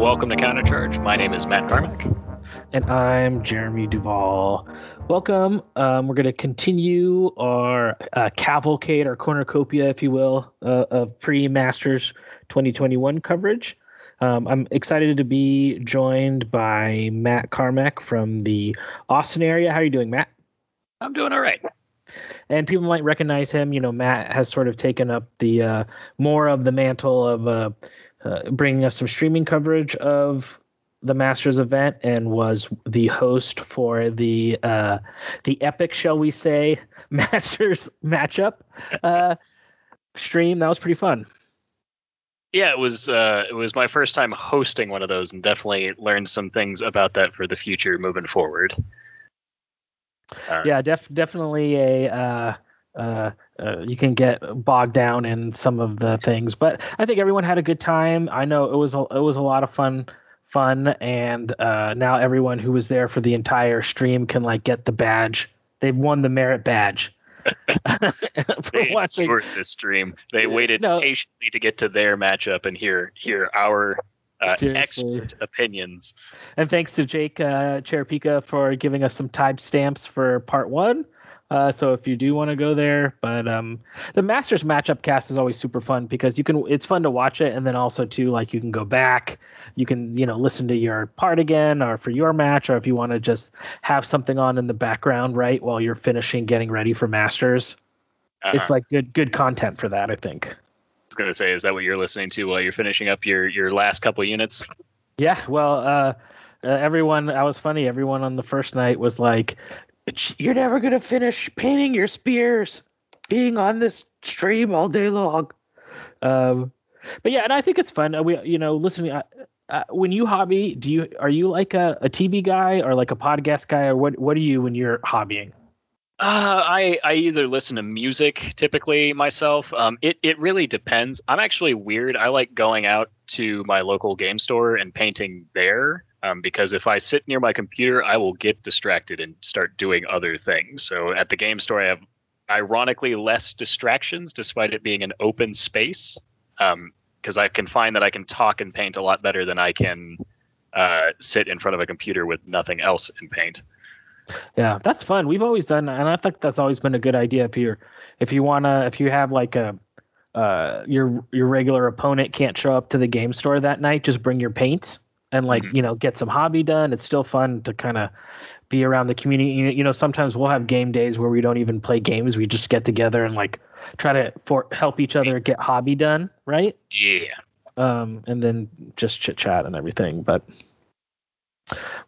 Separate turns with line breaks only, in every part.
Welcome to Countercharge. My name is Matt Carmack.
And I'm Jeremy Duvall. Welcome. Um, we're going to continue our uh, cavalcade, our cornucopia, if you will, uh, of pre Masters 2021 coverage. Um, I'm excited to be joined by Matt Carmack from the Austin area. How are you doing, Matt?
I'm doing all right.
And people might recognize him. You know, Matt has sort of taken up the uh, more of the mantle of uh, uh, bringing us some streaming coverage of the Masters event and was the host for the uh, the epic, shall we say, Masters matchup uh, stream. That was pretty fun.
Yeah, it was uh, it was my first time hosting one of those, and definitely learned some things about that for the future moving forward.
Uh, yeah, def- definitely a. Uh, uh, you can get bogged down in some of the things, but I think everyone had a good time. I know it was a, it was a lot of fun, fun, and uh, now everyone who was there for the entire stream can like get the badge. They've won the merit badge.
for they watching the stream. They waited no. patiently to get to their matchup and hear hear our uh, expert opinions.
And thanks to Jake uh, Cherapika for giving us some timestamps for part one. Uh, so if you do want to go there, but um, the Masters matchup cast is always super fun because you can. It's fun to watch it, and then also too like you can go back, you can you know listen to your part again, or for your match, or if you want to just have something on in the background right while you're finishing getting ready for Masters. Uh-huh. It's like good good content for that, I think. I
was gonna say, is that what you're listening to while you're finishing up your your last couple units?
Yeah, well, uh, uh, everyone, I was funny. Everyone on the first night was like, you're never gonna finish painting your spears being on this stream all day long. Um, but yeah, and I think it's fun. Uh, we, you know, listening. Uh, when you hobby, do you are you like a, a TV guy or like a podcast guy, or what? What are you when you're hobbying?
Uh, I I either listen to music typically myself. Um, it it really depends. I'm actually weird. I like going out to my local game store and painting there um, because if I sit near my computer, I will get distracted and start doing other things. So at the game store, I have ironically less distractions, despite it being an open space, because um, I can find that I can talk and paint a lot better than I can uh, sit in front of a computer with nothing else in paint.
Yeah, that's fun. We've always done, and I think that's always been a good idea. If you're, if you wanna, if you have like a, uh, your your regular opponent can't show up to the game store that night, just bring your paint and like mm-hmm. you know get some hobby done. It's still fun to kind of be around the community. You, you know, sometimes we'll have game days where we don't even play games. We just get together and like try to for help each other get hobby done, right?
Yeah.
Um, and then just chit chat and everything. But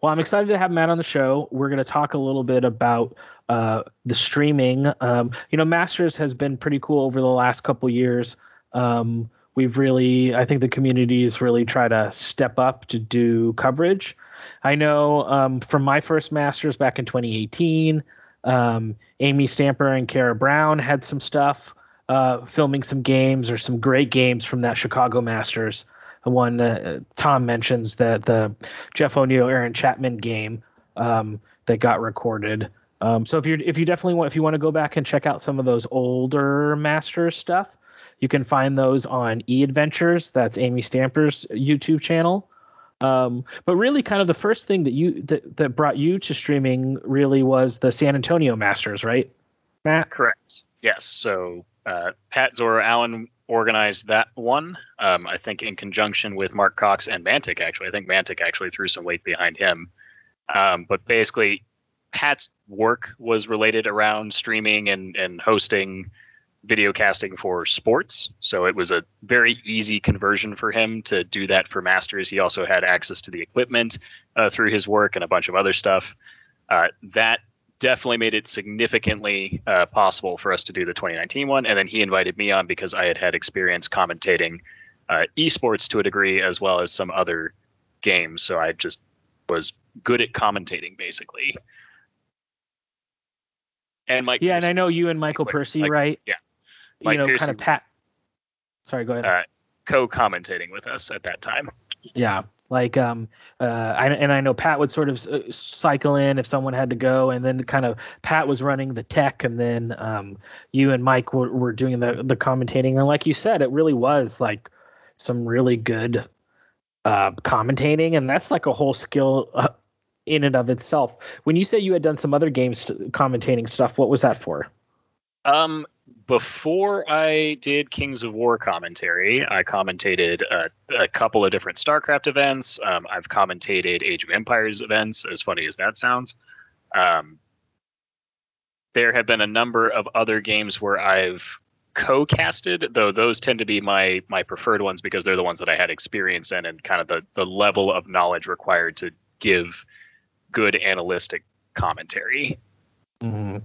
well, I'm excited to have Matt on the show. We're going to talk a little bit about uh, the streaming. Um, you know, Masters has been pretty cool over the last couple years. Um, we've really, I think the communities really try to step up to do coverage. I know um, from my first Masters back in 2018, um, Amy Stamper and Kara Brown had some stuff uh, filming some games or some great games from that Chicago Masters. One uh, Tom mentions that the Jeff O'Neill, Aaron Chapman game um, that got recorded. Um, so if you if you definitely want if you want to go back and check out some of those older Masters stuff, you can find those on E Adventures. That's Amy Stamper's YouTube channel. Um, but really, kind of the first thing that you that, that brought you to streaming really was the San Antonio Masters, right, Matt?
Correct. Yes. So uh, Pat Zora Allen organized that one. Um, I think in conjunction with Mark Cox and Mantic. Actually, I think Mantic actually threw some weight behind him. Um, but basically, Pat's work was related around streaming and and hosting video casting for sports. So it was a very easy conversion for him to do that for Masters. He also had access to the equipment uh, through his work and a bunch of other stuff. Uh, that definitely made it significantly uh, possible for us to do the 2019 one. And then he invited me on because I had had experience commentating uh, esports to a degree, as well as some other games, so I just was good at commentating basically. And Mike,
yeah, and I know you and Michael Percy,
like,
right?
yeah.
You know,
Pearcy
kind of pat. Sorry, go ahead.
uh, co-commentating with us at that time.
Yeah, like um, uh, I, and I know Pat would sort of uh, cycle in if someone had to go, and then kind of Pat was running the tech, and then um, you and Mike were, were doing the the commentating, and like you said, it really was like some really good uh, commentating, and that's like a whole skill uh, in and of itself. When you say you had done some other games commentating stuff, what was that for?
Um, before I did Kings of War commentary, I commentated a, a couple of different StarCraft events. Um, I've commentated Age of Empires events, as funny as that sounds. Um, there have been a number of other games where I've co-casted, though those tend to be my my preferred ones because they're the ones that I had experience in and kind of the the level of knowledge required to give good analytic commentary.
Mm-hmm.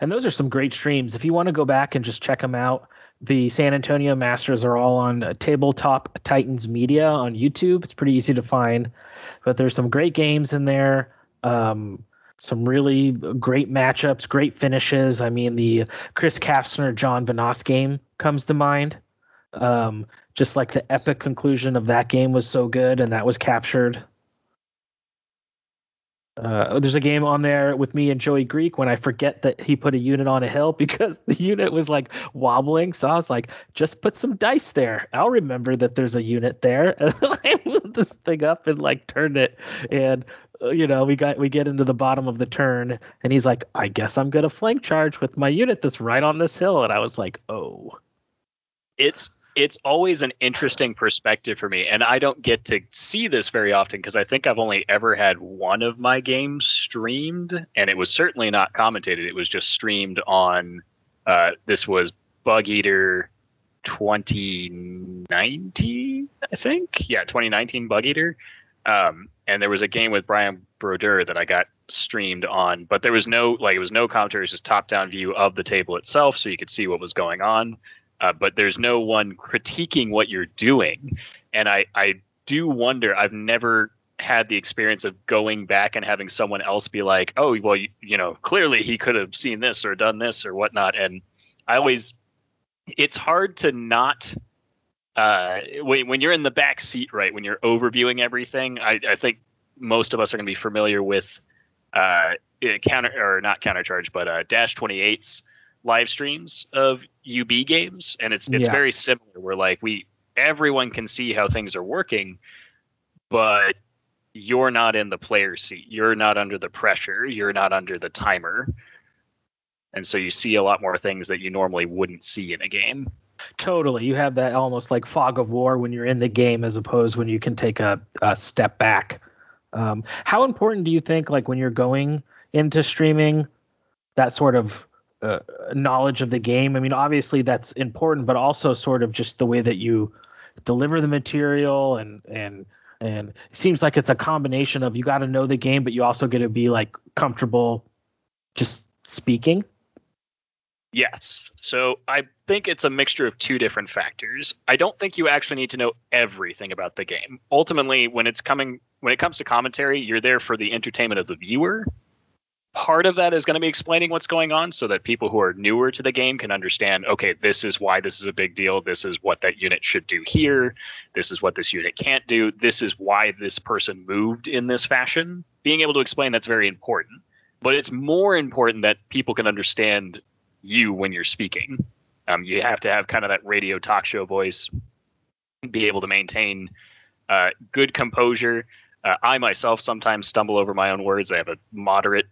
And those are some great streams. If you want to go back and just check them out, the San Antonio Masters are all on uh, Tabletop Titans Media on YouTube. It's pretty easy to find, but there's some great games in there. Um, some really great matchups, great finishes. I mean, the Chris Kastner John Vanos game comes to mind. Um, just like the epic conclusion of that game was so good, and that was captured. Uh, there's a game on there with me and Joey Greek when I forget that he put a unit on a hill because the unit was like wobbling. So I was like, just put some dice there. I'll remember that there's a unit there. And I moved this thing up and like turned it. And uh, you know, we got we get into the bottom of the turn, and he's like, I guess I'm gonna flank charge with my unit that's right on this hill. And I was like, oh.
it's it's always an interesting perspective for me and i don't get to see this very often because i think i've only ever had one of my games streamed and it was certainly not commentated. It was just streamed on uh, this was bug eater 2019 i think? Yeah 2019 bug eater. Um, and there was a game with brian broder that i got streamed on but there was no like it was no commentary it was just top down view of the table itself so you could see what was going on uh, but there's no one critiquing what you're doing. And I, I do wonder, I've never had the experience of going back and having someone else be like, oh, well, you, you know, clearly he could have seen this or done this or whatnot. And I always, it's hard to not, uh, when, when you're in the back seat, right, when you're overviewing everything, I, I think most of us are going to be familiar with uh, counter or not countercharge, but uh, Dash 28's live streams of UB games, and it's it's
Yeah.
very similar. Where like we everyone can see how things are working, but you're not in the player seat. You're not under the pressure. You're not under the timer, and so you see a lot more things that you normally wouldn't see in a game.
Totally. You have that almost like fog of war when you're in the game as opposed when you can take a, a step back. Um, how important do you think, like when you're going into streaming, that sort of uh, knowledge of the game? I mean, obviously that's important, but also sort of just the way that you deliver the material and and and seems like it's a combination of you got to know the game, but you also got to be like comfortable just speaking.
Yes. So I think it's a mixture of two different factors. I don't think you actually need to know everything about the game. Ultimately, when it's coming when it comes to commentary, you're there for the entertainment of the viewer. Part of that is going to be explaining what's going on so that people who are newer to the game can understand, okay, this is why this is a big deal. This is what that unit should do here. This is what this unit can't do. This is why this person moved in this fashion. Being able to explain that's very important. But it's more important that people can understand you when you're speaking. Um, you have to have kind of that radio talk show voice, be able to maintain uh, good composure. Uh, I myself sometimes stumble over my own words. I have a moderate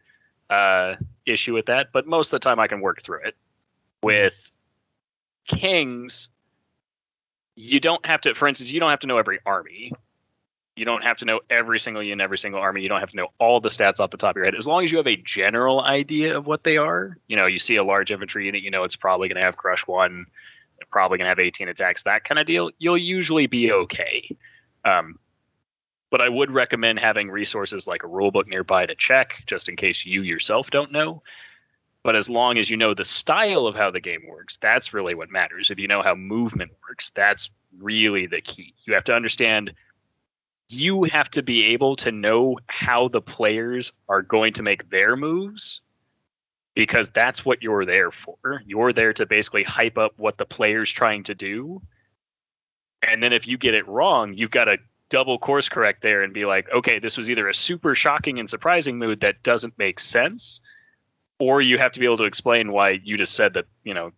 uh, issue with that, but most of the time I can work through it. With Kings, you don't have to, for instance, you don't have to know every army. You don't have to know every single unit, every single army. You don't have to know all the stats off the top of your head. As long as you have a general idea of what they are, you know, you see a large infantry unit, you know it's probably going to have crush one, probably going to have 18 attacks, that kind of deal. You'll usually be okay. Um, but I would recommend having resources like a rulebook nearby to check, just in case you yourself don't know. But as long as you know the style of how the game works, that's really what matters. If you know how movement works, that's really the key. You have to understand you have to be able to know how the players are going to make their moves because that's what you're there for. You're there to basically hype up what the player's trying to do. And then if you get it wrong, you've got to double course correct there and be like, okay, this was either a super shocking and surprising move that doesn't make sense, or you have to be able to explain why you just said that, you know,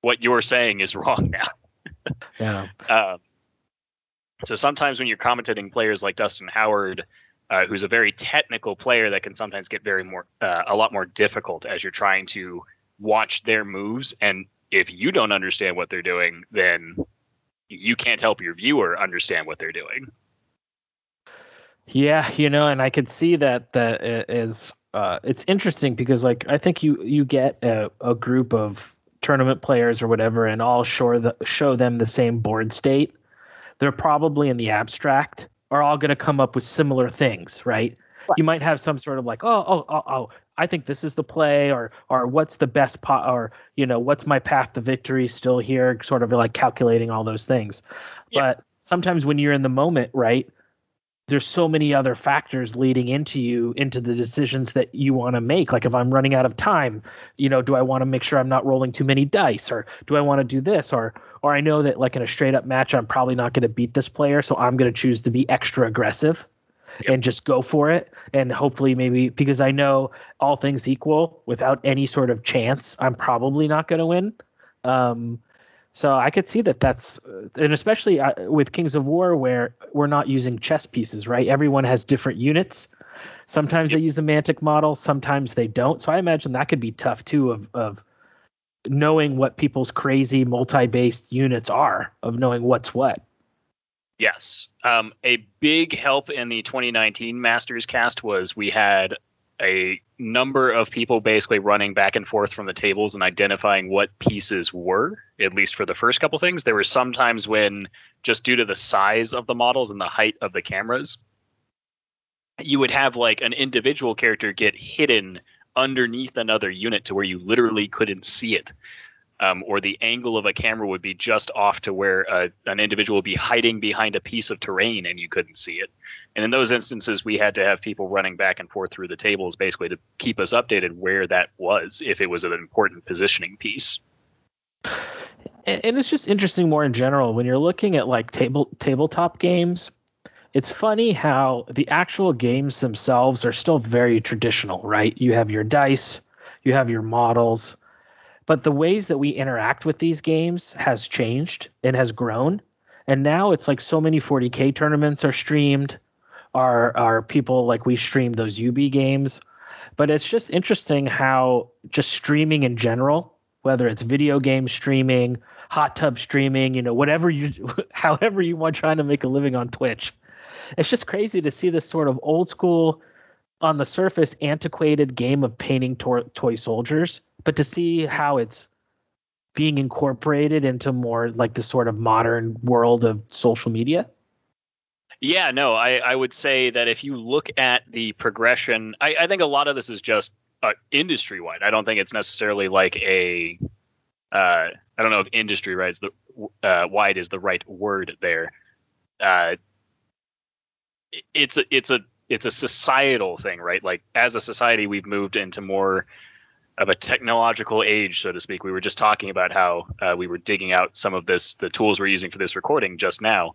what you're saying is wrong now.
yeah.
Um, so sometimes when you're commentating players like Dustin Howard, uh, who's a very technical player that can sometimes get very more uh, a lot more difficult as you're trying to watch their moves, and if you don't understand what they're doing, then you can't help your viewer understand what they're doing.
Yeah, you know, and I could see that that is uh, it's interesting because like I think you you get a, a group of tournament players or whatever, and all show the, show them the same board state they're probably in the abstract are all going to come up with similar things, right? You might have some sort of like, oh, oh, oh, oh, I think this is the play, or or what's the best pot, or you know, what's my path to victory still here, sort of like calculating all those things. Yeah. But sometimes when you're in the moment, right, there's so many other factors leading into you into the decisions that you want to make like if i'm running out of time you know do i want to make sure i'm not rolling too many dice or do i want to do this or or i know that like in a straight up match i'm probably not going to beat this player so i'm going to choose to be extra aggressive yep. and just go for it and hopefully maybe because i know all things equal without any sort of chance i'm probably not going to win um so I could see that that's, and especially uh, with Kings of War, where we're not using chess pieces, right? Everyone has different units. Sometimes they use the Mantic model, sometimes they don't. So I imagine that could be tough too, of of knowing what people's crazy multi-based units are, of knowing what's what.
Yes. Um, a big help in the 2019 Masters cast was we had a number of people basically running back and forth from the tables and identifying what pieces were, at least for the first couple things. There were some times when, just due to the size of the models and the height of the cameras, you would have like an individual character get hidden underneath another unit to where you literally couldn't see it um, or the angle of a camera would be just off to where uh, an individual would be hiding behind a piece of terrain and you couldn't see it. And in those instances, we had to have people running back and forth through the tables basically to keep us updated where that was if it was an important positioning piece.
And it's just interesting more in general when you're looking at like table tabletop games. It's funny how the actual games themselves are still very traditional, right? You have your dice, you have your models, but the ways that we interact with these games has changed and has grown. And now it's like so many 40k tournaments are streamed. Are are people like we stream those UB games? But it's just interesting how just streaming in general, whether it's video game streaming, hot tub streaming, you know, whatever you, however you want trying to make a living on Twitch, it's just crazy to see this sort of old school, on the surface, antiquated game of painting to- toy soldiers but to see how it's being incorporated into more like the sort of modern world of social media.
Yeah, no, I, I would say that if you look at the progression, I, I think a lot of this is just uh, industry wide. I don't think it's necessarily like a, uh, I don't know if industry right is the uh, wide is the right word there. Uh, it's a it's a it's a societal thing, right? Like as a society, we've moved into more of a technological age, so to speak. We were just talking about how uh, we were digging out some of this, the tools we're using for this recording just now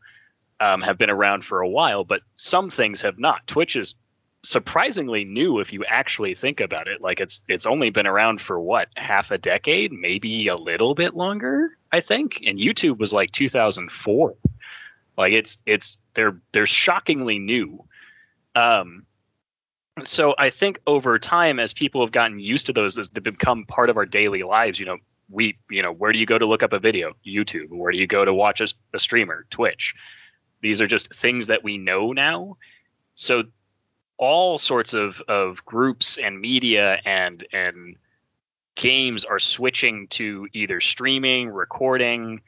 um, have been around for a while, but some things have not. Twitch is surprisingly new if you actually think about it. Like it's it's only been around for what half a decade, maybe a little bit longer, I think. And YouTube was like 2004. Like it's it's they're they're shockingly new. Um, so I think over time, as people have gotten used to those, as they become part of our daily lives, you know, we, you know, where do you go to look up a video? YouTube. Where do you go to watch a, a streamer? Twitch. These are just things that we know now. So all sorts of, of groups and media and and games are switching to either streaming, recording,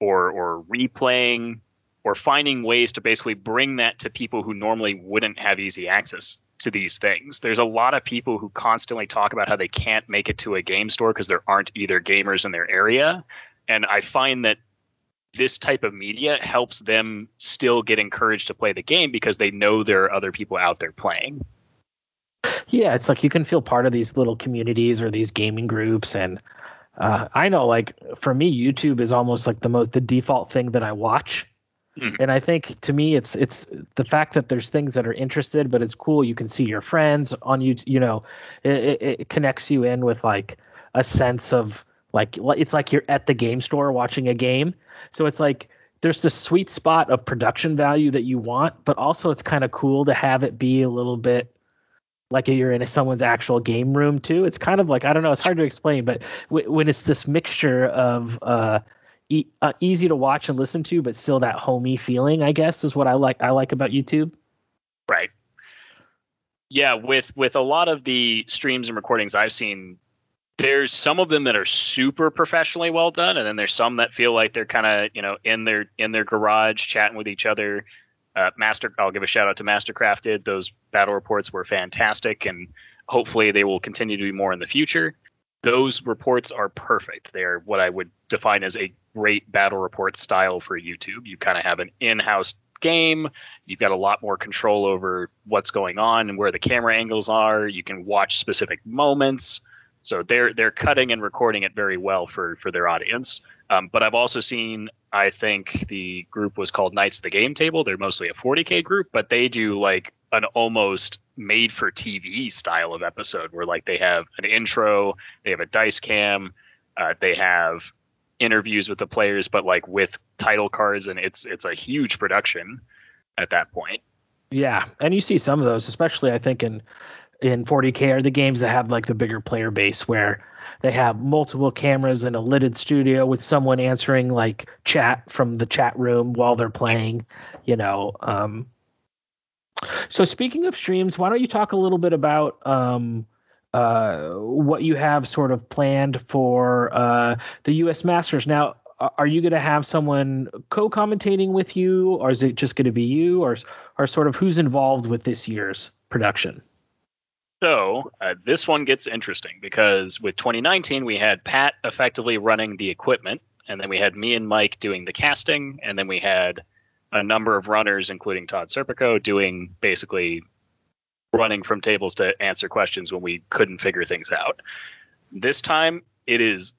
or or replaying, or finding ways to basically bring that to people who normally wouldn't have easy access to these things. There's a lot of people who constantly talk about how they can't make it to a game store because there aren't either gamers in their area. And I find that this type of media helps them still get encouraged to play the game because they know there are other people out there playing.
Yeah, it's like you can feel part of these little communities or these gaming groups and uh, I know like for me YouTube is almost like the most the default thing that I watch. Mm. And I think to me it's it's the fact that there's things that are interested but it's cool you can see your friends on you. you know, it, it, it connects you in with like a sense of like it's like you're at the game store watching a game. So it's like there's this sweet spot of production value that you want, but also it's kind of cool to have it be a little bit like you're in someone's actual game room too. It's kind of like I don't know, it's hard to explain, but w- when it's this mixture of uh, e- uh, easy to watch and listen to, but still that homey feeling, I guess, is what I like. I like about YouTube.
Right. Yeah, with with a lot of the streams and recordings I've seen, there's some of them that are super professionally well done, and then there's some that feel like they're kind of you know in their in their garage chatting with each other uh, Master, I'll give a shout out to Mastercrafted. Those battle reports were fantastic, and hopefully they will continue to be more in the future. Those reports are perfect. They are what I would define as a great battle report style for YouTube. You kind of have an in-house game. You've got a lot more control over what's going on and where the camera angles are. You can watch specific moments. So they're they're cutting and recording it very well for for their audience. Um, but I've also seen, I think the group was called Knights of the Game Table. They're mostly a 40k group, but they do like an almost made for TV style of episode where like they have an intro, they have a dice cam, uh, they have interviews with the players, but like with title cards, and it's it's a huge production at that point.
Yeah, and you see some of those, especially I think in in 40k are the games that have like the bigger player base where they have multiple cameras in a lidded studio with someone answering like chat from the chat room while they're playing, you know. Um, so speaking of streams, why don't you talk a little bit about um, uh, what you have sort of planned for uh, the U.S. Masters? Now, are you going to have someone co-commentating with you, or is it just going to be you, or or sort of who's involved with this year's production?
So uh, this one gets interesting because with 2019 we had Pat effectively running the equipment, and then we had me and Mike doing the casting, and then we had a number of runners, including Todd Serpico, doing basically running from tables to answer questions when we couldn't figure things out. This time it is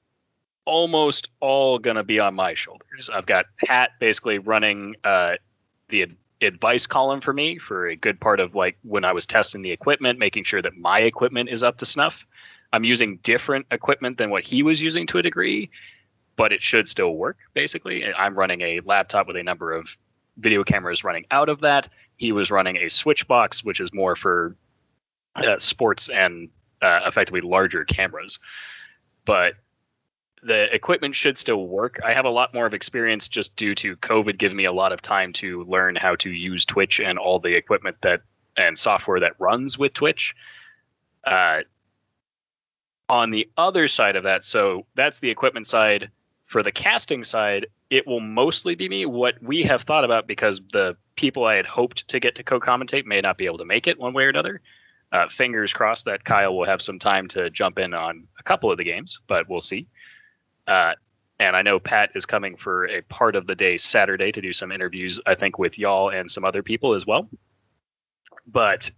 almost all going to be on my shoulders. I've got Pat basically running uh, the advice column for me for a good part of like when I was testing the equipment, making sure that my equipment is up to snuff. I'm using different equipment than what he was using to a degree, but it should still work basically. I'm running a laptop with a number of video cameras running out of that. He was running a switch box, which is more for uh, sports and uh, effectively larger cameras. But the equipment should still work. I have a lot more of experience just due to COVID giving me a lot of time to learn how to use Twitch and all the equipment that and software that runs with Twitch. Uh, on the other side of that, so that's the equipment side. For the casting side, it will mostly be me. What we have thought about because the people I had hoped to get to co-commentate may not be able to make it one way or another. Uh, fingers crossed that Kyle will have some time to jump in on a couple of the games, but we'll see. Uh, and I know Pat is coming for a part of the day Saturday to do some interviews, I think, with y'all and some other people as well. But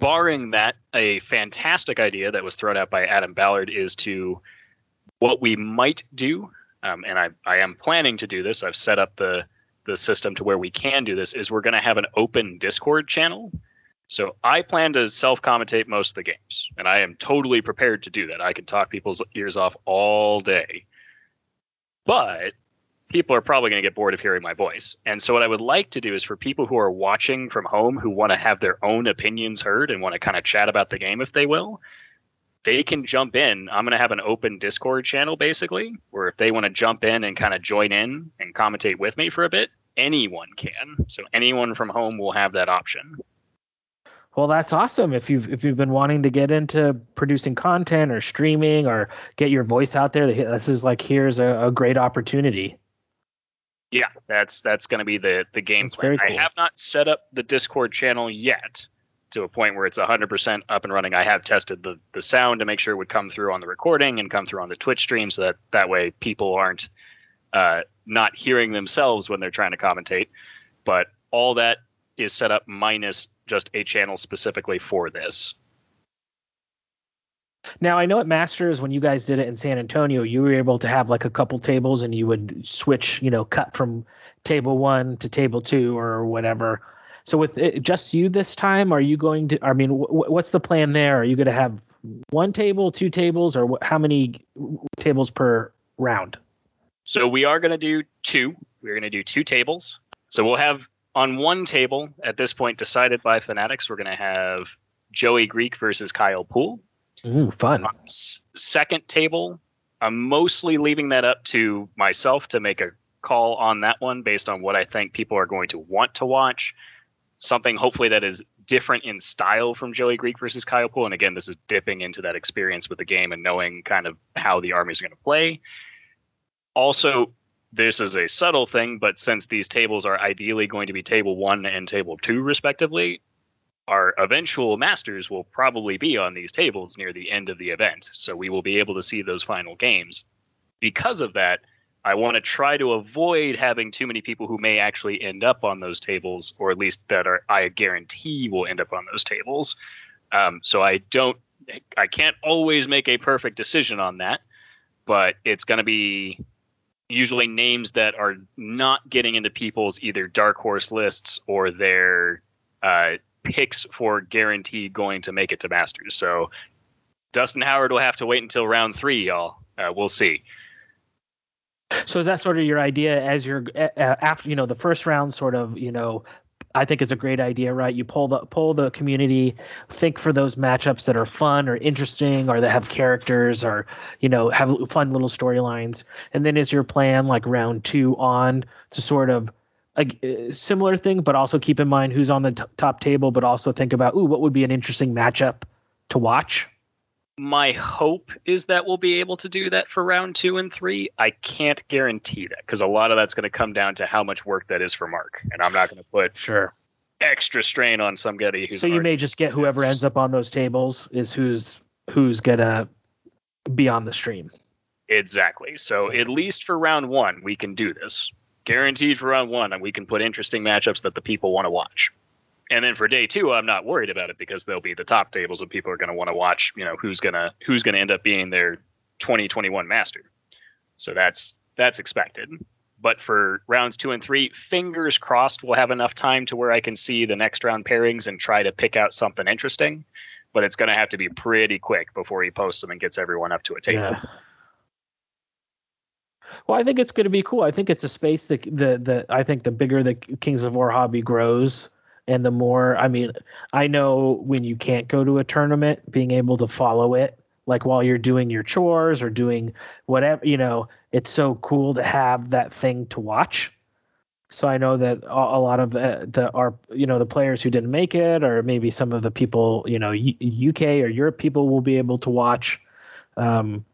barring that, a fantastic idea that was thrown out by Adam Ballard is to what we might do, um, and I, I am planning to do this. I've set up the the system to where we can do this. Is we're going to have an open Discord channel so I plan to self commentate most of the games, and I am totally prepared to do that. I can talk people's ears off all day. But people are probably going to get bored of hearing my voice. And so what I would like to do is for people who are watching from home who want to have their own opinions heard and want to kind of chat about the game if they will, they can jump in. I'm going to have an open Discord channel basically, where if they want to jump in and kind of join in and commentate with me for a bit, anyone can. So anyone from home will have that option.
Well, that's awesome. If you've if you've been wanting to get into producing content or streaming or get your voice out there, this is like here's a, a great opportunity.
Yeah, that's that's going to be the the game that's plan. Cool. I have not set up the Discord channel yet to a point where it's 100% up and running. I have tested the the sound to make sure it would come through on the recording and come through on the Twitch stream, so that that way people aren't uh, not hearing themselves when they're trying to commentate. But all that is set up minus just a channel specifically for this.
Now I know at Masters when you guys did it in San Antonio, you were able to have like a couple tables and you would switch, you know, cut from table one to table two or whatever. So with it, just you this time, are you going to? I mean, w- what's the plan there? Are you going to have one table, two tables, or wh- how many tables per round?
So we are going to do two. We're going to do two tables. So we'll have on one table at this point decided by Fanatics. We're going to have Joey Greek versus Kyle Poole.
Ooh, fun.
Um, s- second table, I'm mostly leaving that up to myself to make a call on that one based on what I think people are going to want to watch. Something hopefully that is different in style from Joey Greek versus Kyle Poole. And again, this is dipping into that experience with the game and knowing kind of how the armies are going to play. Also, this is a subtle thing, but since these tables are ideally going to be table one and table two, respectively, our eventual masters will probably be on these tables near the end of the event. So we will be able to see those final games. Because of that, I want to try to avoid having too many people who may actually end up on those tables, or at least that are I guarantee will end up on those tables. Um, so I don't, I can't always make a perfect decision on that, but it's going to be usually names that are not getting into people's either dark horse lists or their uh, picks for guaranteed going to make it to Masters. So Dustin Howard will have to wait until round three, y'all. Uh, we'll see.
So is that sort of your idea as you're uh, after you know the first round sort of you know I think is a great idea, right? You pull the pull the community, think for those matchups that are fun or interesting or that have characters or you know have fun little storylines, and then is your plan like round two on to sort of a, similar thing, but also keep in mind who's on the t- top table, but also think about ooh what would be an interesting matchup to watch
my hope is that we'll be able to do that for round two and three. I can't guarantee that because a lot of that's going to come down to how much work that is for Mark, and I'm not going to put
sure
extra strain on somebody who's.
So you may just get whoever ends up on those tables is who's who's gonna be on the stream.
Exactly. So at least for round one, we can do this. Guaranteed for round one, and we can put interesting matchups that the people want to watch. And then for day two, I'm not worried about it because they'll be the top tables and people are going to want to watch, you know, who's gonna who's gonna end up being their 2021 master. So that's that's expected. But for rounds two and three, fingers crossed, we'll have enough time to where I can see the next round pairings and try to pick out something interesting. But it's going to have to be pretty quick before he posts them and gets everyone up to a table. Yeah.
Well, I think it's going to be cool. I think it's a space that the the I think the bigger the Kings of War hobby grows, and the more i mean i know when you can't go to a tournament being able to follow it like while you're doing your chores or doing whatever you know it's so cool to have that thing to watch. So i know that a lot of the, the our you know the players who didn't make it or maybe some of the people you know uk or europe people will be able to watch. Um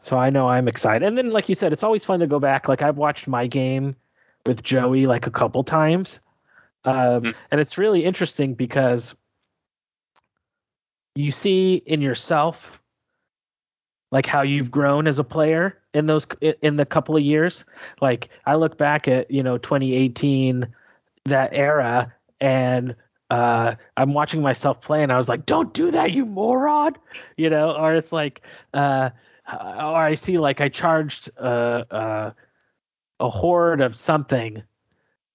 so i know i'm excited. And then like you said it's always fun to go back. Like i've watched my game with joey like a couple times um, mm. And it's really interesting because you see in yourself like how you've grown as a player in those in the couple of years. Like I look back at you know 2018 that era and uh, I'm watching myself play and I was like, don't do that, you moron, you know, or it's like, uh, or I see like I charged uh, uh, a horde of something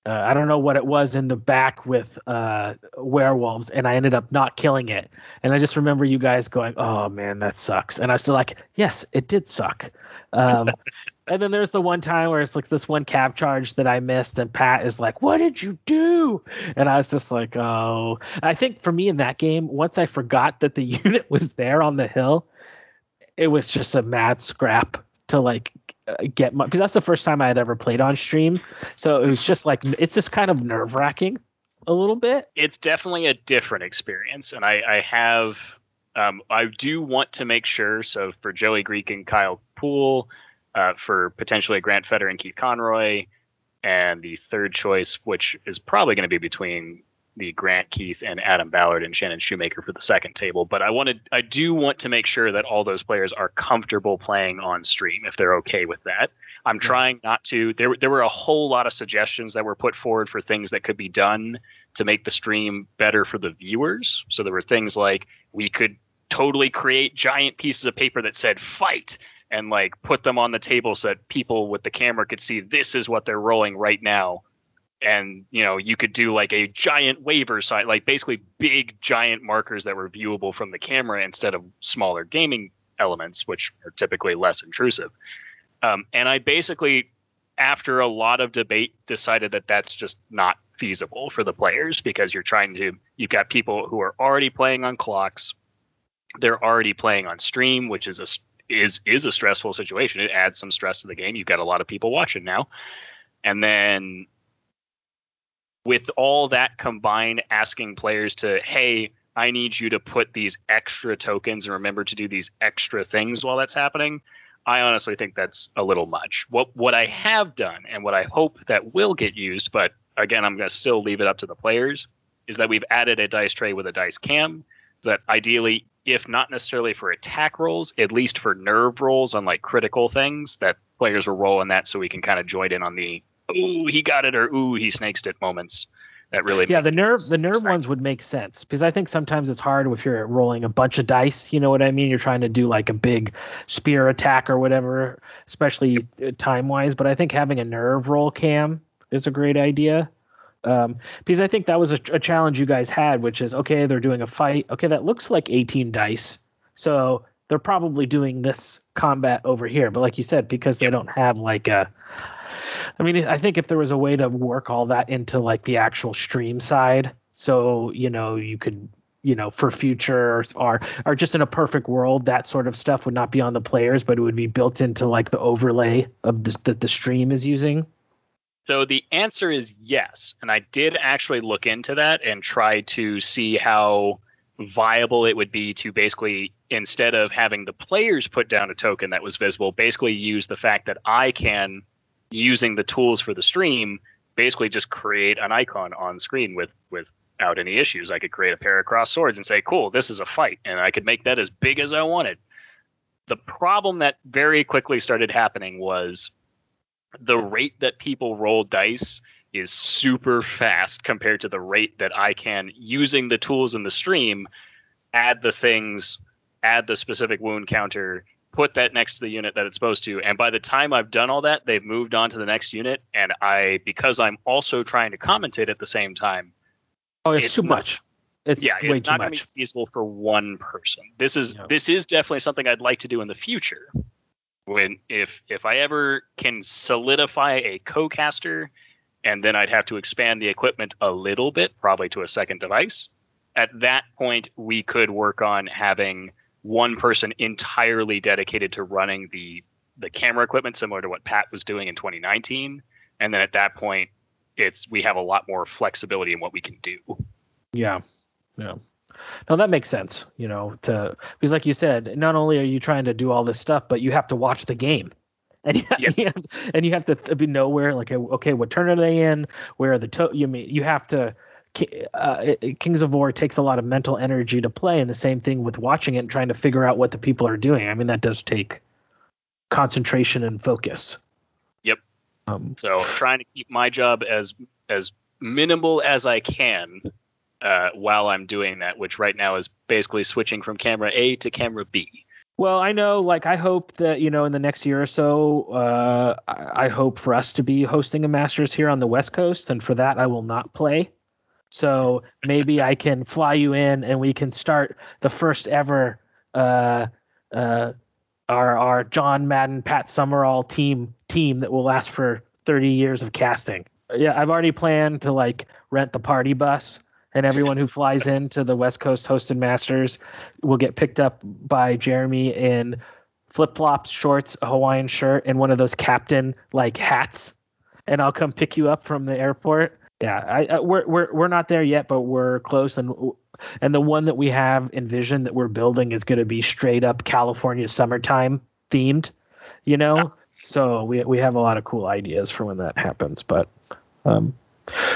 uh, I don't know what it was in the back with uh, werewolves, and I ended up not killing it. And I just remember you guys going, "Oh man, that sucks." And I was like, "Yes, it did suck." Um, and then there's the one time where it's like this one cab charge that I missed, and Pat is like, "What did you do?" And I was just like, "Oh." I think for me in that game, once I forgot that the unit was there on the hill, it was just a mad scrap to like get my because that's the first time I had ever played on stream. So it was just like it's just kind of nerve wracking a little bit.
It's definitely a different experience, and I, I have um, I do want to make sure. So for Joey Greek and Kyle Poole, uh, for potentially Grant Feder and Keith Conroy, and the third choice, which is probably going to be between the Grant Keith and Adam Ballard and Shannon Shoemaker for the second table. But I wanted, I do want to make sure that all those players are comfortable playing on stream if they're okay with that. I'm trying not to. There, there were a whole lot of suggestions that were put forward for things that could be done to make the stream better for the viewers. So there were things like we could totally create giant pieces of paper that said fight and like put them on the table so that people with the camera could see this is what they're rolling right now. And you know, you could do like a giant waver sign, like basically big giant markers that were viewable from the camera instead of smaller gaming elements, which are typically less intrusive. Um, and I basically, after a lot of debate, decided that that's just not feasible for the players because you're trying to, you've got people who are already playing on clocks, they're already playing on stream, which is a is is a stressful situation. It adds some stress to the game. You've got a lot of people watching now, and then with all that combined, asking players to, hey, I need you to put these extra tokens and remember to do these extra things while that's happening. I honestly think that's a little much. What what I have done and what I hope that will get used, but again, I'm going to still leave it up to the players, is that we've added a dice tray with a dice cam that ideally, if not necessarily for attack rolls, at least for nerve rolls on like critical things, that players will roll in that so we can kind of join in on the ooh he got it or ooh he snakes it moments that really
yeah the nerve the nerve ones would make sense because i think sometimes it's hard if you're rolling a bunch of dice you know what i mean? You're trying to do like a big spear attack or whatever especially time wise but i think having a nerve roll cam is a great idea. Um, because i think that was a, a challenge you guys had which is okay they're doing a fight. Okay that looks like 18 dice so they're probably doing this combat over here. But like you said because they don't have like a I mean, I think if there was a way to work all that into like the actual stream side, so you know you could you know for future or or just in a perfect world that sort of stuff would not be on the players but it would be built into like the overlay of this that the stream is using.
So the answer is yes and i did actually look into that and try to see how viable it would be to basically instead of having the players put down a token that was visible basically use the fact that i can using the tools for the stream, basically just create an icon on screen with without any issues. I could create a pair of cross swords and say, "Cool, this is a fight," and I could make that as big as I wanted. The problem that very quickly started happening was the rate that people roll dice is super fast compared to the rate that I can using the tools in the stream add the things, add the specific wound counter, put that next to the unit that it's supposed to. And by the time I've done all that, they've moved on to the next unit. And I, because I'm also trying to commentate at the same time.
Oh, it's, it's too not, much.
It's yeah, it's not going to be feasible for one person. This is this is definitely something I'd like to do in the future. When if if I ever can solidify a co-caster, and then I'd have to expand the equipment a little bit, probably to a second device. At that point, we could work on having one person entirely dedicated to running the the camera equipment, similar to what Pat was doing in 2019. And then at that point, it's we have a lot more flexibility in what we can do.
Yeah, yeah. No, that makes sense. You know, to because like you said, not only are you trying to do all this stuff, but you have to watch the game. And you, yep. you have, and you have to th- know where, like, okay, what turn are they in? Where are the to- you mean you have to uh, Kings of War takes a lot of mental energy to play, and the same thing with watching it and trying to figure out what the people are doing. I mean, that does take concentration and focus.
Yep. Um, so trying to keep my job as as minimal as I can uh, while I'm doing that, which right now is basically switching from camera A to camera B.
Well, I know, like, I hope that, you know, in the next year or so, uh, I, I hope for us to be hosting a Masters here on the West Coast. And for that, I will not play. So maybe I can fly you in and we can start the first ever uh, uh, our our John Madden Pat Summerall team team that will last for 30 years of casting. Yeah, I've already planned to like rent the party bus and everyone who flies into the West Coast hosted Masters will get picked up by Jeremy in flip flops, shorts, a Hawaiian shirt, and one of those captain like hats. And I'll come pick you up from the airport yeah, I, I, we're we're we're not there yet, but we're close, and and the one that we have envisioned that we're building is going to be straight up California summertime themed, you know. Yeah. So we we have a lot of cool ideas for when that happens, but um,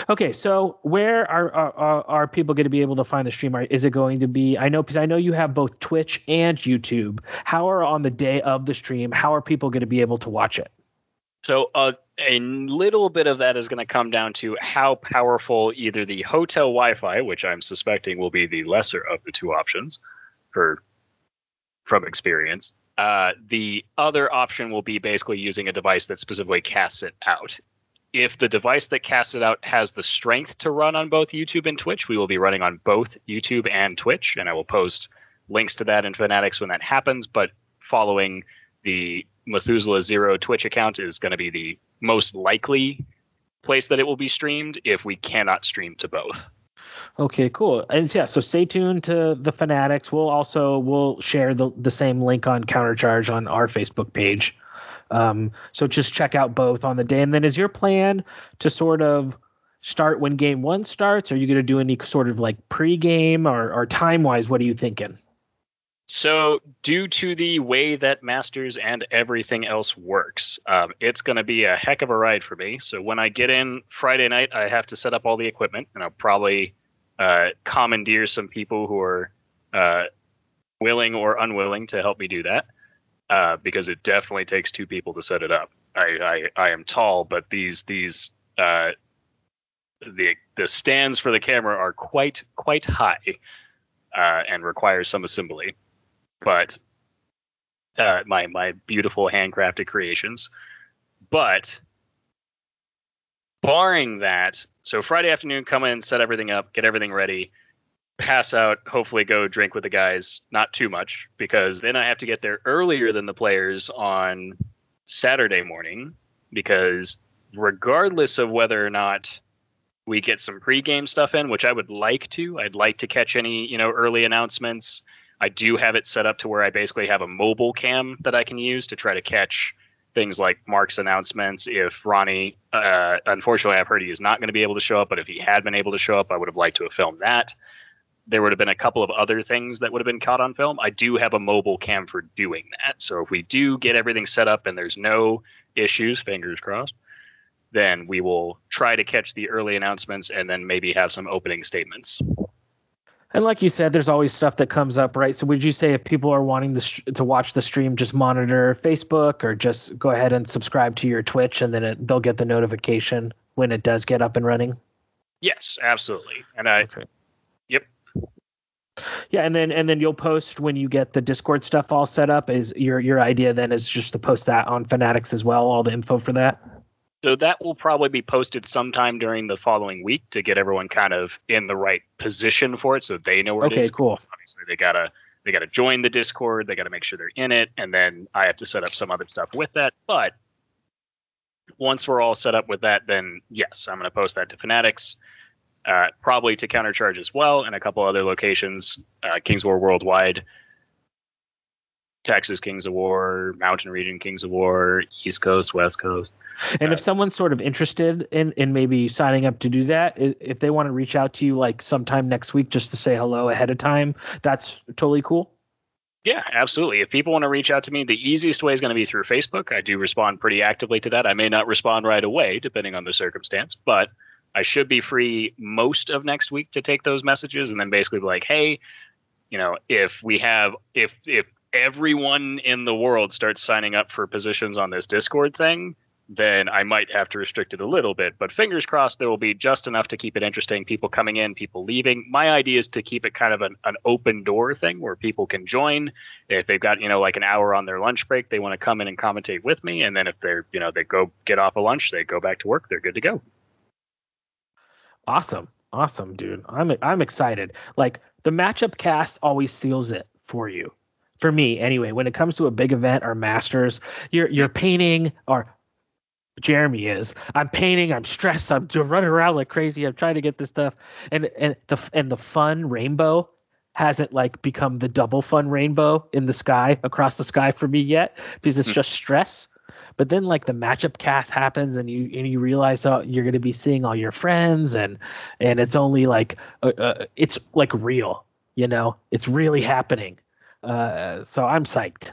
okay. So where are are, are people going to be able to find the stream? Is it going to be? I know because I know you have both Twitch and YouTube. How are on the day of the stream? How are people going to be able to watch it?
So uh, a little bit of that is going to come down to how powerful either the hotel Wi-Fi, which I'm suspecting will be the lesser of the two options, for from experience. Uh, the other option will be basically using a device that specifically casts it out. If the device that casts it out has the strength to run on both YouTube and Twitch, we will be running on both YouTube and Twitch, and I will post links to that in Fanatics when that happens. But following the Methuselah Zero Twitch account is going to be the most likely place that it will be streamed if we cannot stream to both.
Okay, cool. And yeah, so stay tuned to the Fanatics. We'll also we'll share the the same link on Countercharge on our Facebook page. Um, so just check out both on the day. And then is your plan to sort of start when game one starts? Are you going to do any sort of like pregame or, or time wise? What are you thinking?
So, due to the way that Masters and everything else works, um, it's going to be a heck of a ride for me. So, when I get in Friday night, I have to set up all the equipment, and I'll probably uh, commandeer some people who are uh, willing or unwilling to help me do that, uh, because it definitely takes two people to set it up. I, I, I am tall, but these these uh, the the stands for the camera are quite quite high uh, and require some assembly but uh, my my beautiful handcrafted creations. But barring that, so Friday afternoon, come in, set everything up, get everything ready, pass out, hopefully go drink with the guys, not too much, because then I have to get there earlier than the players on Saturday morning, because regardless of whether or not we get some pregame stuff in, which I would like to, I'd like to catch any, you know, early announcements I do have it set up to where I basically have a mobile cam that I can use to try to catch things like Mark's announcements. If Ronnie, uh, unfortunately, I've heard he is not going to be able to show up, but if he had been able to show up, I would have liked to have filmed that. There would have been a couple of other things that would have been caught on film. I do have a mobile cam for doing that. So if we do get everything set up and there's no issues, fingers crossed, then we will try to catch the early announcements and then maybe have some opening statements.
And like you said, there's always stuff that comes up, right? So would you say if people are wanting to, to watch the stream, just monitor Facebook or just go ahead and subscribe to your Twitch and then it, they'll get the notification when it does get up and running?
Yes, absolutely. And I, okay. yep.
Yeah, and then and then you'll post when you get the Discord stuff all set up. Is your your idea then is just to post that on Fanatics as well, all the info for that?
So that will probably be posted sometime during the following week to get everyone kind of in the right position for it, so they know where it is.
okay,
it is.
cool.
Obviously, they gotta they gotta join the Discord. They gotta make sure they're in it, and then I have to set up some other stuff with that. But once we're all set up with that, then yes, I'm gonna post that to Fanatics. Uh, probably to countercharge as well, and a couple other locations, uh, Kings War Worldwide, Texas Kings of War, Mountain Region Kings of War, East Coast, West Coast.
And uh, if someone's sort of interested in in maybe signing up to do that, if they want to reach out to you like sometime next week just to say hello ahead of time, that's totally cool.
Yeah, absolutely. If people want to reach out to me, the easiest way is going to be through Facebook. I do respond pretty actively to that. I may not respond right away, depending on the circumstance, but I should be free most of next week to take those messages and then basically be like, hey, you know, if we have if if everyone in the world starts signing up for positions on this Discord thing, then I might have to restrict it a little bit. But fingers crossed, there will be just enough to keep it interesting. People coming in, people leaving. My idea is to keep it kind of an, an open door thing where people can join. If they've got, you know, like an hour on their lunch break, they want to come in and commentate with me. And then if they're, you know, they go get off a of lunch, they go back to work, they're good to go.
Awesome. Awesome, dude. I'm I'm excited. Like the matchup cast always seals it for you for me anyway when it comes to a big event or masters you're you're painting or Jeremy is. I'm painting. I'm stressed. I'm running around like crazy. I'm trying to get this stuff, and and the and the fun rainbow hasn't like become the double fun rainbow in the sky across the sky for me yet because it's hmm. just stress. But then like the matchup cast happens and you and you realize oh, you're going to be seeing all your friends and and it's only like uh, uh, it's like real, you know, it's really happening. Uh, so I'm psyched.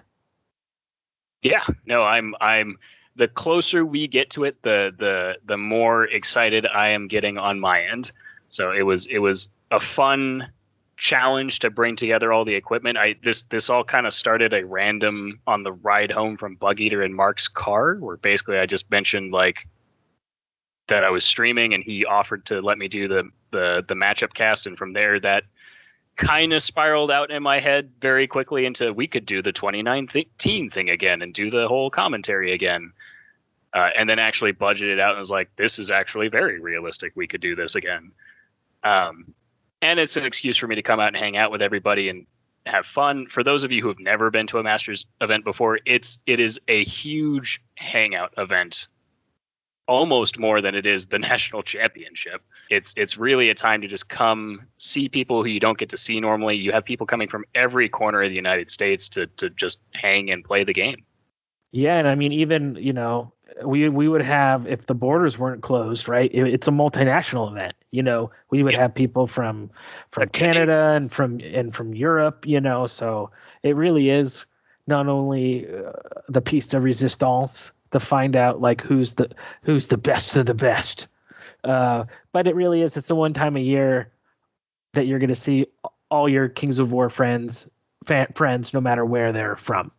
Yeah, no, I'm I'm the closer we get to it, the the the more excited I am getting on my end. So it was it was a fun challenge to bring together all the equipment. I this this all kind of started a random on the ride home from Bug Eater in Mark's car, where basically I just mentioned like that I was streaming and he offered to let me do the the the matchup cast, and from there that kind of spiraled out in my head very quickly into we could do the 2019 thing again and do the whole commentary again. Uh, and then actually budgeted out and was like, this is actually very realistic. We could do this again. Um, and it's an excuse for me to come out and hang out with everybody and have fun. For those of you who have never been to a Masters event before, it's it is a huge hangout event, almost more than it is the national championship. It's it's really a time to just come see people who you don't get to see normally. You have people coming from every corner of the United States to to just hang and play the game.
Yeah, and I mean even you know we we would have if the borders weren't closed, right? It, it's a multinational event. You know, we would have people from from Canada and from and from Europe. You know, so it really is not only uh, the piece de resistance to find out like who's the who's the best of the best, uh, but it really is. It's the one time a year that you're going to see all your Kings of War friends friends, no matter where they're from.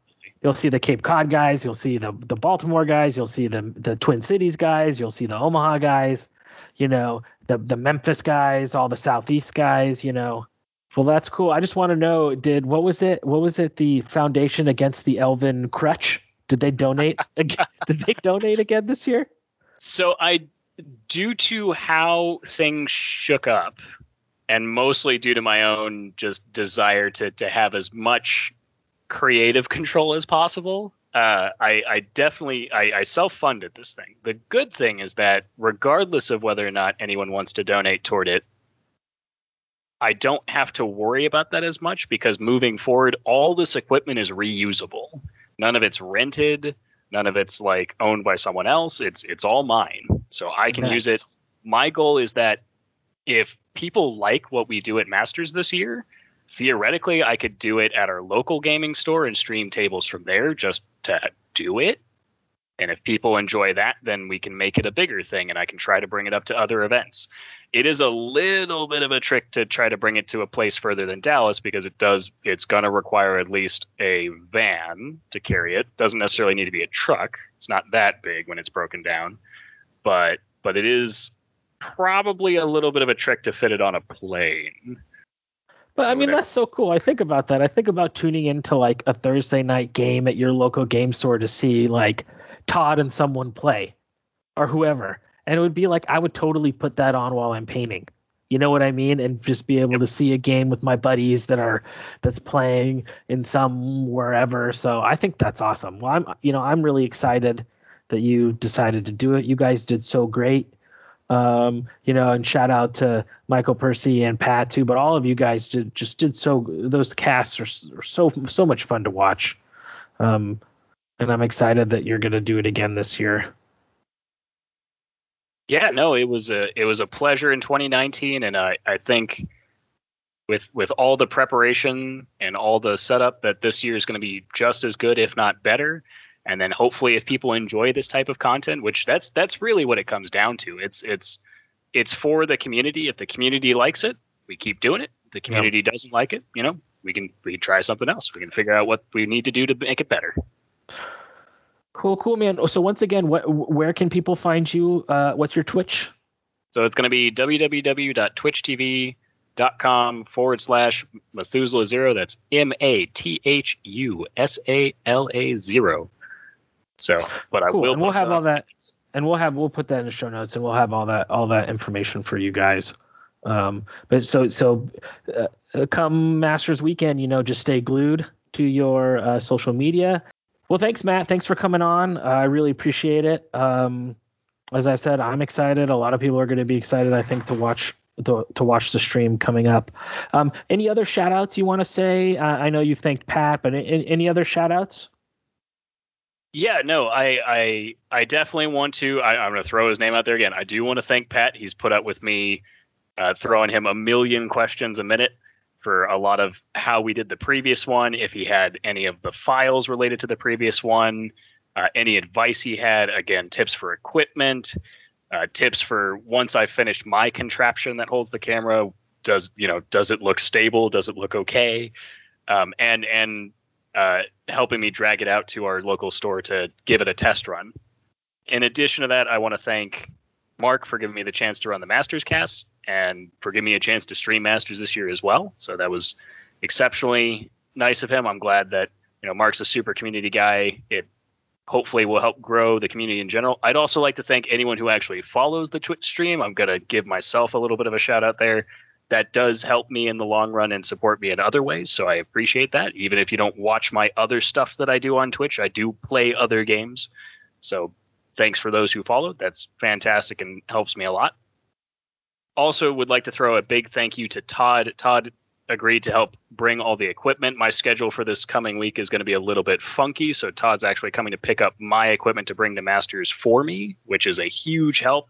You'll see the Cape Cod guys, you'll see the the Baltimore guys, you'll see the the Twin Cities guys, you'll see the Omaha guys, you know, the the Memphis guys, all the Southeast guys, you know. Well, that's cool. I just want to know, did what was it? What was it? The Foundation Against the Elven Crutch? Did they donate? did they donate again this year?
So I, due to how things shook up, and mostly due to my own just desire to to have as much creative control as possible. Uh, I, I, definitely I, I self-funded this thing. The good thing is that regardless of whether or not anyone wants to donate toward it, I don't have to worry about that as much because moving forward, all this equipment is reusable. None of it's rented. None of it's like owned by someone else. It's it's all mine, so I can nice. use it. My goal is that if people like what we do at Masters this year, theoretically I could do it at our local gaming store and stream tables from there just to do it. And if people enjoy that, then we can make it a bigger thing and I can try to bring it up to other events. It is a little bit of a trick to try to bring it to a place further than Dallas because it does it's going to require at least a van to carry it. Doesn't necessarily need to be a truck. It's not that big when it's broken down. But but it is probably a little bit of a trick to fit it on a plane.
But I mean, that's so cool. I think about that. I think about tuning into like a Thursday night game at your local game store to see like Todd and someone play or whoever. And it would be like I would totally put that on while I'm painting. You know what I mean? And just be able to see a game with my buddies that are that's playing in some wherever. So I think that's awesome. Well, I'm you know, I'm really excited that you decided to do it. You guys did so great. Um, you know, and shout out to Michael Percy and Pat too. But all of you guys did just did so. Those casts are, are so so much fun to watch. Um, and I'm excited that you're gonna do it again this year.
Yeah, no, it was a it was a pleasure in 2019, and I I think with with all the preparation and all the setup that this year is going to be just as good, if not better. And then hopefully if people enjoy this type of content which that's that's really what it comes down to it's it's it's for the community. If the community likes it we keep doing it. If the community yeah. doesn't like it you know we can we can try something else. We can figure out what we need to do to make it better
cool cool man so once again what, where can people find you uh, what's your twitch
so it's going to be www.twitchtv.com forward slash Mathuselah zero. That's M A T H U S A L A zero. So, but I will.
And we'll have all that, and we'll have we'll put that in the show notes, and we'll have all that all that information for you guys. Um, but so so uh, come Masters weekend, you know, just stay glued to your uh, social media. Well, thanks, Matt. Thanks for coming on. Uh, I really appreciate it. Um, as I've said, I'm excited. A lot of people are going to be excited, I think, to watch the, to watch the stream coming up. Um, any other shout outs you want to say? Uh, I know you've thanked Pat, but any, any other shout outs?
Yeah, no, I I I definitely want to. I, am going to throw his name out there again. I do want to thank Pat. He's put up with me uh, throwing him a million questions a minute for a lot of how we did the previous one. If he had any of the files related to the previous one, uh, any advice he had, again, tips for equipment, uh, tips for once I finished my contraption that holds the camera, does you know does it look stable? Does it look okay? Um, and and uh, helping me drag it out to our local store to give it a test run. In addition to that, I want to thank Mark for giving me the chance to run the Masters cast and for giving me a chance to stream Masters this year as well. So that was exceptionally nice of him. I'm glad that you know Mark's a super community guy. It hopefully will help grow the community in general. I'd also like to thank anyone who actually follows the Twitch stream. I'm gonna give myself a little bit of a shout out there. That does help me in the long run and support me in other ways. So I appreciate that. Even if you don't watch my other stuff that I do on Twitch, I do play other games. So thanks for those who followed. That's fantastic and helps me a lot. Also, would like to throw a big thank you to Todd. Todd agreed to help bring all the equipment. My schedule for this coming week is going to be a little bit funky, so Todd's actually coming to pick up my equipment to bring to Masters for me, which is a huge help.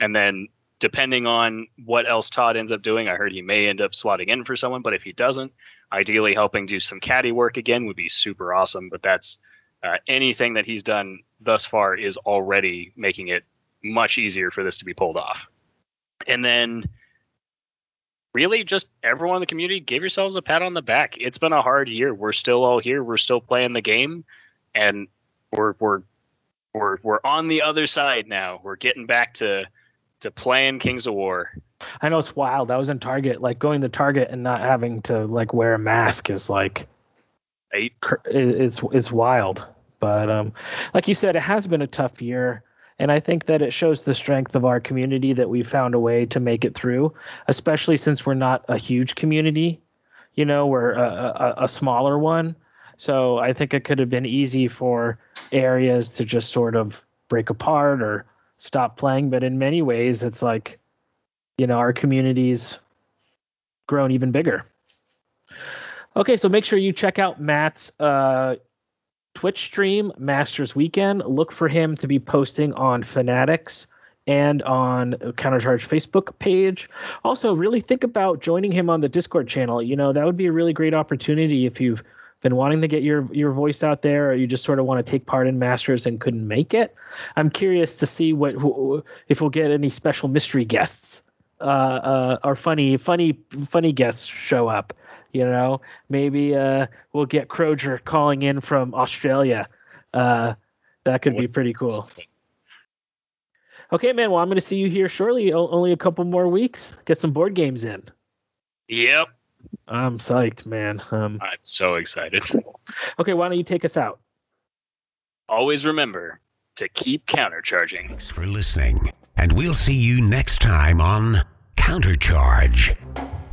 And then depending on what else Todd ends up doing, I heard he may end up slotting in for someone, but if he doesn't, ideally helping do some caddy work again would be super awesome. But that's uh, anything that he's done thus far is already making it much easier for this to be pulled off. And then really just everyone in the community give yourselves a pat on the back. It's been a hard year. We're still all here. We're still playing the game and we're we're we're we're on the other side now. We're getting back to to playing Kings of War.
I know it's wild. I was in Target, like going to Target and not having to like wear a mask is like
Eight.
it's it's wild. But um, like you said, it has been a tough year. And I think that it shows the strength of our community that we found a way to make it through, especially since we're not a huge community. You know, we're a, a, a smaller one. So I think it could have been easy for areas to just sort of break apart or stop playing. But in many ways, it's like, you know, our community's grown even bigger. Okay, so make sure you check out Matt's uh, Twitch stream, Masters Weekend. Look for him to be posting on Fanatics and on Countercharge Facebook page. Also, really think about joining him on the Discord channel. You know, that would be a really great opportunity if you've been wanting to get your your voice out there or you just sort of want to take part in masters and couldn't make it i'm curious to see what if we'll get any special mystery guests uh, uh, or funny funny funny guests show up you know, maybe uh, we'll get Croger calling in from Australia. Uh, that could be pretty cool. Okay, man. Well, I'm going to see you here shortly. O- only a couple more weeks. Get some board games in.
Yep.
I'm psyched, man. Um,
I'm so excited.
Okay, why don't you take us out?
Always remember to keep countercharging.
Thanks for listening, and we'll see you next time on Countercharge.